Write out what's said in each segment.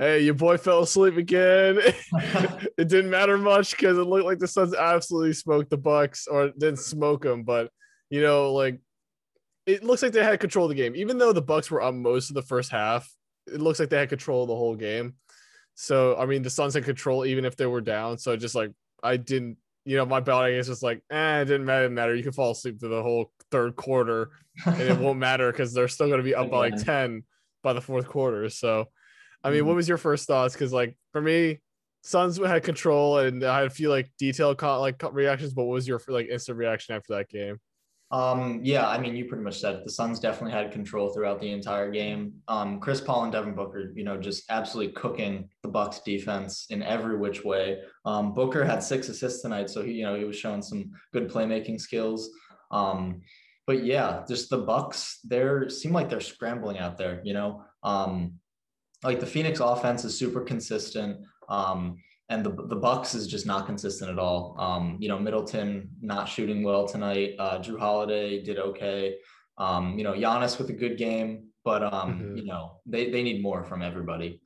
hey, your boy fell asleep again. it didn't matter much because it looked like the Suns absolutely smoked the Bucks or didn't smoke them, but you know, like it looks like they had control of the game, even though the Bucks were on most of the first half. It looks like they had control of the whole game. So I mean, the Suns had control even if they were down. So just like I didn't, you know, my body is just like, eh, it didn't matter. It didn't matter. You can fall asleep through the whole third quarter, and it won't matter because they're still going to be up by like ten by the fourth quarter. So, I mean, mm-hmm. what was your first thoughts? Because like for me, Suns had control, and I had a few like detailed like reactions. But what was your like instant reaction after that game? Um, yeah, I mean, you pretty much said it. The Suns definitely had control throughout the entire game. Um, Chris Paul and Devin Booker, you know, just absolutely cooking the Bucks defense in every which way. Um, Booker had six assists tonight, so he, you know, he was showing some good playmaking skills. Um, but yeah, just the Bucks, they're seem like they're scrambling out there. You know, um, like the Phoenix offense is super consistent. Um, and the the Bucks is just not consistent at all. Um, you know, Middleton not shooting well tonight. Uh, Jrue Holiday did okay. Um, you know, Giannis with a good game, but um, mm-hmm. you know, they they need more from everybody.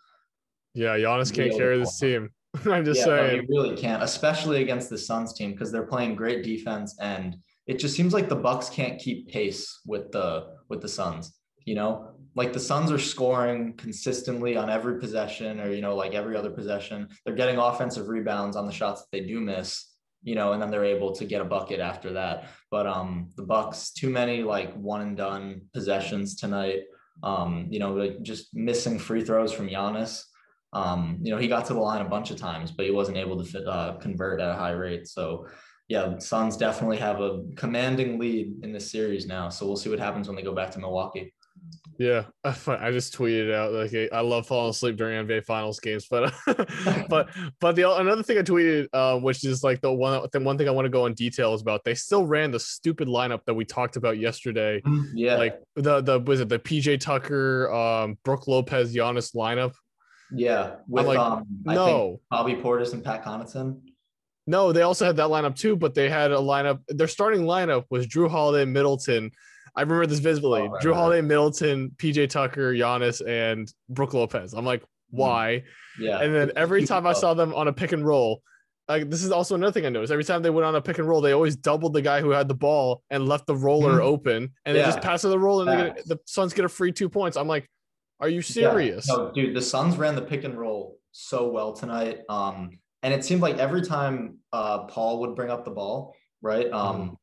Yeah, Giannis can't really carry this team. I'm just yeah, saying. They really can't, especially against the Suns team because they're playing great defense, and it just seems like the Bucks can't keep pace with the with the Suns. You know, like the Suns are scoring consistently on every possession or, you know, like every other possession. They're getting offensive rebounds on the shots that they do miss, you know, and then they're able to get a bucket after that. But um the Bucks, too many like one and done possessions tonight. Um, you know, like just missing free throws from Giannis. Um, you know, he got to the line a bunch of times, but he wasn't able to fit, uh, convert at a high rate. So yeah, Suns definitely have a commanding lead in this series now. So we'll see what happens when they go back to Milwaukee. Yeah, I just tweeted out like I love falling asleep during NBA Finals games, but but but the another thing I tweeted, uh, which is like the one the one thing I want to go in details about. They still ran the stupid lineup that we talked about yesterday. Mm, yeah, like the the was it the PJ Tucker, um, Brook Lopez, Giannis lineup. Yeah, with like, um, no Bobby Portis and Pat Connaughton. No, they also had that lineup too, but they had a lineup. Their starting lineup was Jrue Holiday, Middleton, I remember this visibly. Oh, right, Jrue Holiday, Middleton, PJ Tucker, Giannis, and Brook Lopez. I'm like, hmm. why? Yeah. And then every time I saw them on a pick and roll, like this is also another thing I noticed. Every time they went on a pick and roll, they always doubled the guy who had the ball and left the roller mm-hmm. open, and yeah. they just pass the roll, and get, the Suns get a free two points. I'm like, are you serious? Yeah. No, dude, the Suns ran the pick and roll so well tonight. Um, and it seemed like every time uh, Paul would bring up the ball, right? Um, mm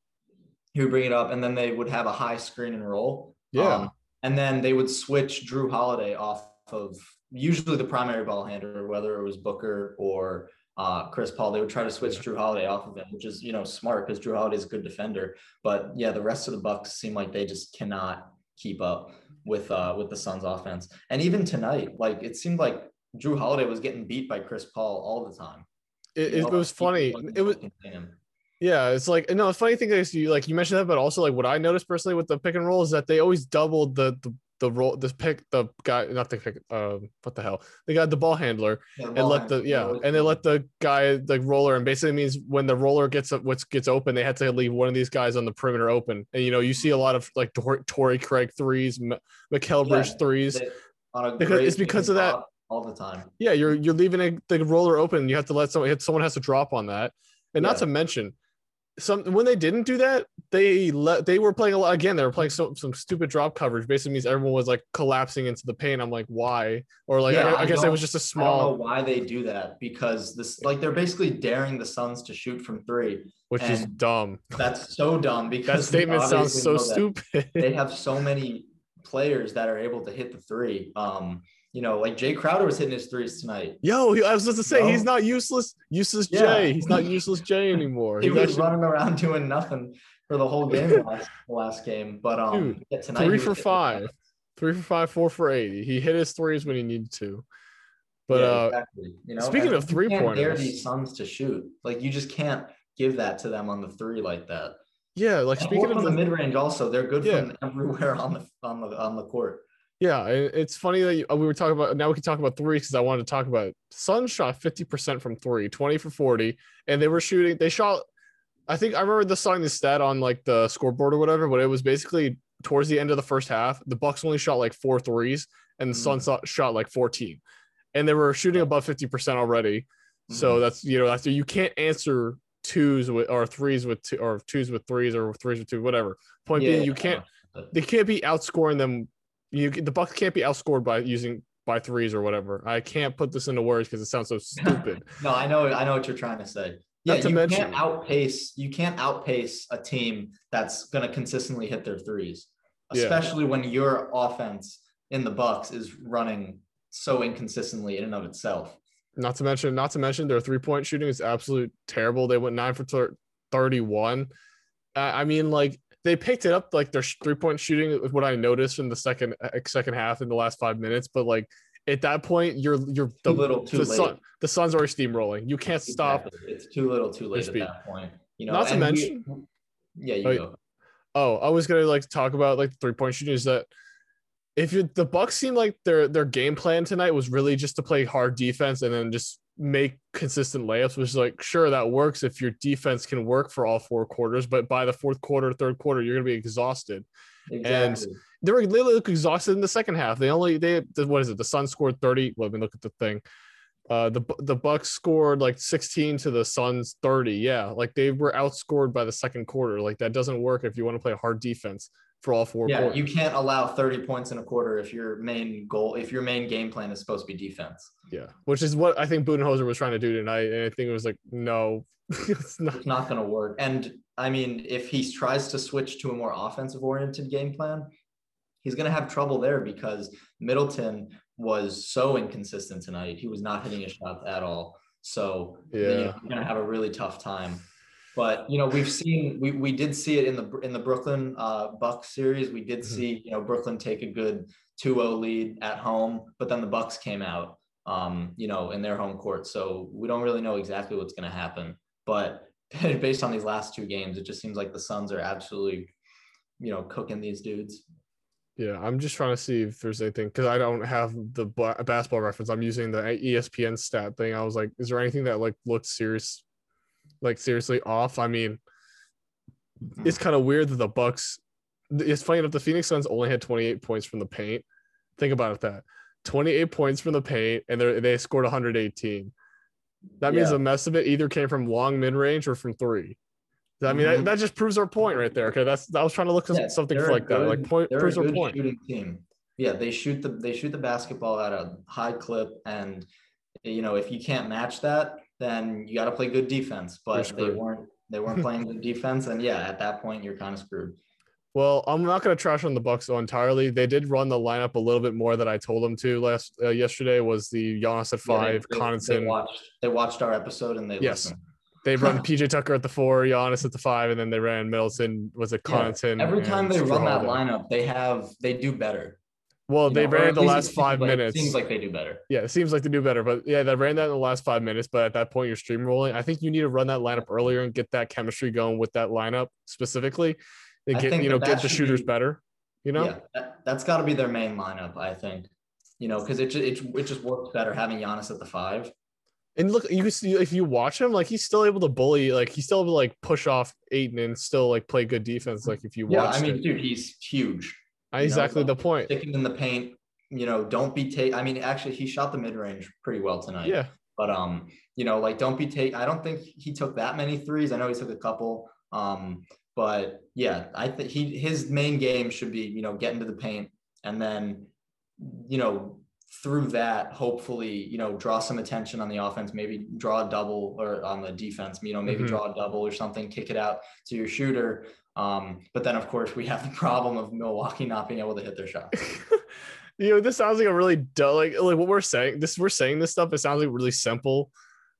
he would bring it up, and then they would have a high screen and roll. Yeah. Um, and then they would switch Jrue Holiday off of usually the primary ball handler, whether it was Booker or uh, Chris Paul. They would try to switch Jrue Holiday off of him, which is you know smart because Jrue Holiday is a good defender. But yeah, the rest of the Bucks seem like they just cannot keep up with uh, with the Suns offense. And even tonight, like it seemed like Jrue Holiday was getting beat by Chris Paul all the time. It, it was funny. It was yeah, it's like no. The funny thing is, you like you mentioned that, but also like what I noticed personally with the pick and roll is that they always doubled the the the roll this pick the guy not the pick um what the hell they got the ball handler yeah, the and let the yeah and they let the guy the roller and basically means when the roller gets up what gets open they had to leave one of these guys on the perimeter open and you know you see a lot of like Torrey Craig threes Mikal Bridge yeah, threes because it's because of that all the time yeah you're you're leaving a, the roller open you have to let someone hit. someone has to drop on that and yeah. not to mention some when they didn't do that, they let they were playing a lot again. They were playing some some stupid drop coverage. Basically means everyone was like collapsing into the paint. I'm like, why? Or like, yeah, I, I, I guess it was just a small. why they do that because this like they're basically daring the Suns to shoot from three, which is dumb. That's so dumb because that statement sounds so stupid. They have so many players that are able to hit the three. Um, you know, like Jae Crowder was hitting his threes tonight. Yo, I was just to say know? he's not useless, useless yeah. Jay. He's not useless Jay anymore. he he's was actually... running around doing nothing for the whole game last, last game. But um, Dude, yeah, tonight three for five, three for five, four for eighty. He hit his threes when he needed to. But yeah, uh, exactly. you know, speaking of three pointers, dare these Suns to shoot. Like you just can't give that to them on the three like that. Yeah, like and speaking of the, the mid range, also they're good yeah. from everywhere on the on the on the court. Yeah, it's funny that you, uh, we were talking about. Now we can talk about three because I wanted to talk about. Sun shot fifty percent from three, 20 for forty, and they were shooting. They shot. I think I remember the signing the stat on like the scoreboard or whatever, but it was basically towards the end of the first half. The Bucks only shot like four threes, and the mm-hmm. Suns shot like fourteen. and they were shooting above 50% already. So Mhm. that's you know that's you can't answer twos with or threes with two or twos with threes or threes with two whatever. Point being, you Yeah, can't they can't be outscoring them. You the Bucks can't be outscored by using by threes or whatever. I can't put this into words because it sounds so stupid. No, I know, I know what you're trying to say. Not Yeah, to you mention- can't outpace. You can't outpace a team that's going to consistently hit their threes, Yeah. especially when your offense in the Bucks is running so inconsistently in and of itself. not to mention, not to mention their three point shooting is absolute terrible. They went nine for thir- 31. Uh, I mean, like they picked it up, like their three point shooting is what I noticed in the second uh, second half in the last five minutes. But like at that point, you're you're Too little, too the late. sun the sun's already steamrolling. You can't stop. Exactly. It's too little, too late at that point. You know, Not to and we- mention- yeah, you Oh, go. Oh, I was gonna like talk about like three point shooting is that if you the Bucks seem like their their game plan tonight was really just to play hard defense and then just make consistent layups, which is like sure that works if your defense can work for all four quarters, but by the fourth quarter, third quarter, you're gonna be exhausted. Exactly. They were they look exhausted in the second half. They only they what is it? The Suns scored 30. Let me look at the thing. Uh, the the Bucks scored like 16 to the Suns 30. Yeah, like they were outscored by the second quarter. Like that doesn't work if you want to play a hard defense for all four yeah, quarters. you can't allow 30 points in a quarter if your main goal, if your main game plan is supposed to be defense. Yeah, which is what I think Budenholzer was trying to do tonight, and I think it was like, no, it's not. It's not going to work. And I mean, if he tries to switch to a more offensive oriented game plan, he's going to have trouble there because Middleton was so inconsistent tonight. He was not hitting his shots at all. So Yeah, you're going to have a really tough time. But you know, we've seen we we did see it in the in the Brooklyn uh, Bucks series. We did Mhm. see you know Brooklyn take a good 2-0 lead at home, but then the Bucks came out, um, you know, in their home court. So we don't really know exactly what's going to happen. But based on these last two games, it just seems like the Suns are absolutely, you know, cooking these dudes. yeah. I'm just trying to see if there's anything because I don't have the ba- basketball reference. I'm using the ESPN stat thing. I was like, is there anything that like looks serious, like seriously off? I mean, it's kind of weird that the Bucks. It's funny enough. The Phoenix Suns only had 28 points from the paint. Think about it. That 28 points from the paint, and they they scored 118. That means Yeah. the mess of it either came from long mid range or from three. I mean, Mhm. that, that just proves our point right there. Okay, that's I was trying to look at Yeah, something like that. Like point proves a our good point. shooting team. Yeah, they shoot the they shoot the basketball at a high clip, and you know if you can't match that, then you got to play good defense. But they weren't they weren't playing good defense, and yeah, at that point you're kind of screwed. Well, I'm not going to trash on the Bucks though entirely. They did run the lineup a little bit more than I told them to last uh, yesterday. Was the Giannis at Yeah, they- five, they, they watched they watched our episode and they Yes. listened. They run PJ Tucker at the four, Giannis at the five, and then they ran Middleton. Was it Yeah, Every time they run that lineup, they have they do better. Well, you they know, ran the last five like- minutes. Seems like they do better. yeah, it seems like they do better, but yeah, they ran that in the last five minutes. But at that point, you're stream rolling. I think you need to run that lineup earlier and get that chemistry going with that lineup specifically, and get you know get the shooters be- better. You know, Yeah, that, that's got to be their main lineup, I think. You know, because it, it it just works better having Giannis at the five. and look, you can see if you watch him, like he's still able to bully, like he's still able to like push off Ayton and still like play good defense. Like if you Yeah, watch I mean, it, dude, he's huge. Exactly know, the point. Sticking in the paint, you know, don't be take. I mean, actually, he shot the mid range pretty well tonight. Yeah, But um, you know, like don't be take. I don't think he took that many threes. I know he took a couple. Um, but yeah, I think he his main game should be you know get into the paint and then you know through that hopefully you know draw some attention on the offense maybe draw a double or on the defense you know maybe Mhm. draw a double or something kick it out to your shooter um but then of course we have the problem of milwaukee not being able to hit their shot you know, this sounds like a really dull, like like what we're saying. This we're saying this stuff. It sounds like really simple,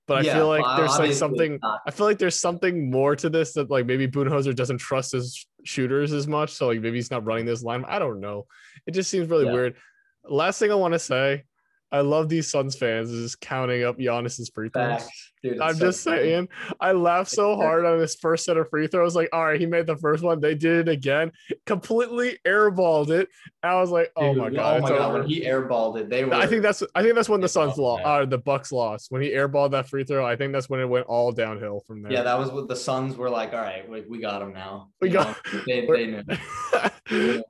but I Yeah, feel like well, there's like something. I feel like there's something more to this that like maybe Budenholzer doesn't trust his shooters as much, so like maybe he's not running this line. I don't know. It just seems really Yeah. weird. Last thing I want to say, I love these Suns fans is just counting up Giannis's free throws. Dude, I'm so just funny. saying, I laughed so hard on his first set of free throws. Like, all right, he made the first one. They did it again, completely airballed it. I was like, oh Dude, my god, oh my god, over. when he airballed it, they were. I think that's I think that's when the Suns lost, uh, the Bucks lost when he airballed that free throw. I think that's when it went all downhill from there. yeah, that was what the Suns were like. All right, we, we got him now. We You got- know, they, they knew.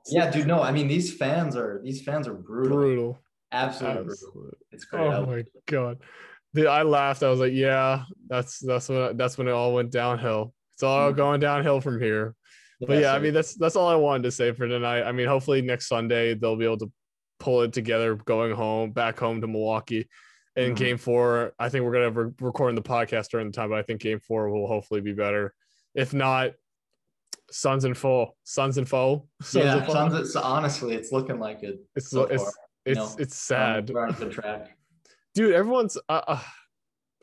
Yeah, dude. No, I mean these fans are these fans are brutal. brutal. Absolutely. It's great. Oh my god. Dude, I laughed. I was like, yeah, that's that's when that's when it all went downhill. It's all Mhm. going downhill from here. But yeah, I mean that's that's all I wanted to say for tonight. I mean, hopefully next Sunday they'll be able to pull it together going home, back home to Milwaukee. In Mhm. game four, I think we're gonna re- recording the podcast during the time, but I think game four will hopefully be better. If not, Suns and full, Suns and foe. Suns yeah, and. Suns, honestly, it's looking like it. it's so it's it's know, it's sad. We're on a track. dude everyone's uh, uh,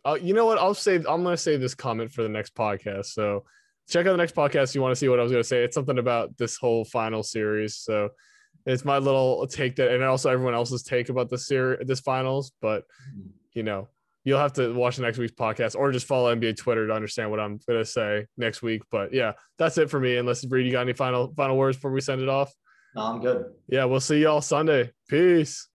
uh, you know what? I'll save i'm gonna save this comment for the next podcast. So check out the next podcast if you want to see what i was gonna say. It's something about this whole final series. So it's my little take that and also everyone else's take about the series this finals but Mhm. you know you'll have to watch the next week's podcast or just follow nba twitter to understand what i'm gonna say next week. But yeah that's it for me unless Reed, you got any final final words before we send it off No, I'm good. yeah we'll see y'all sunday peace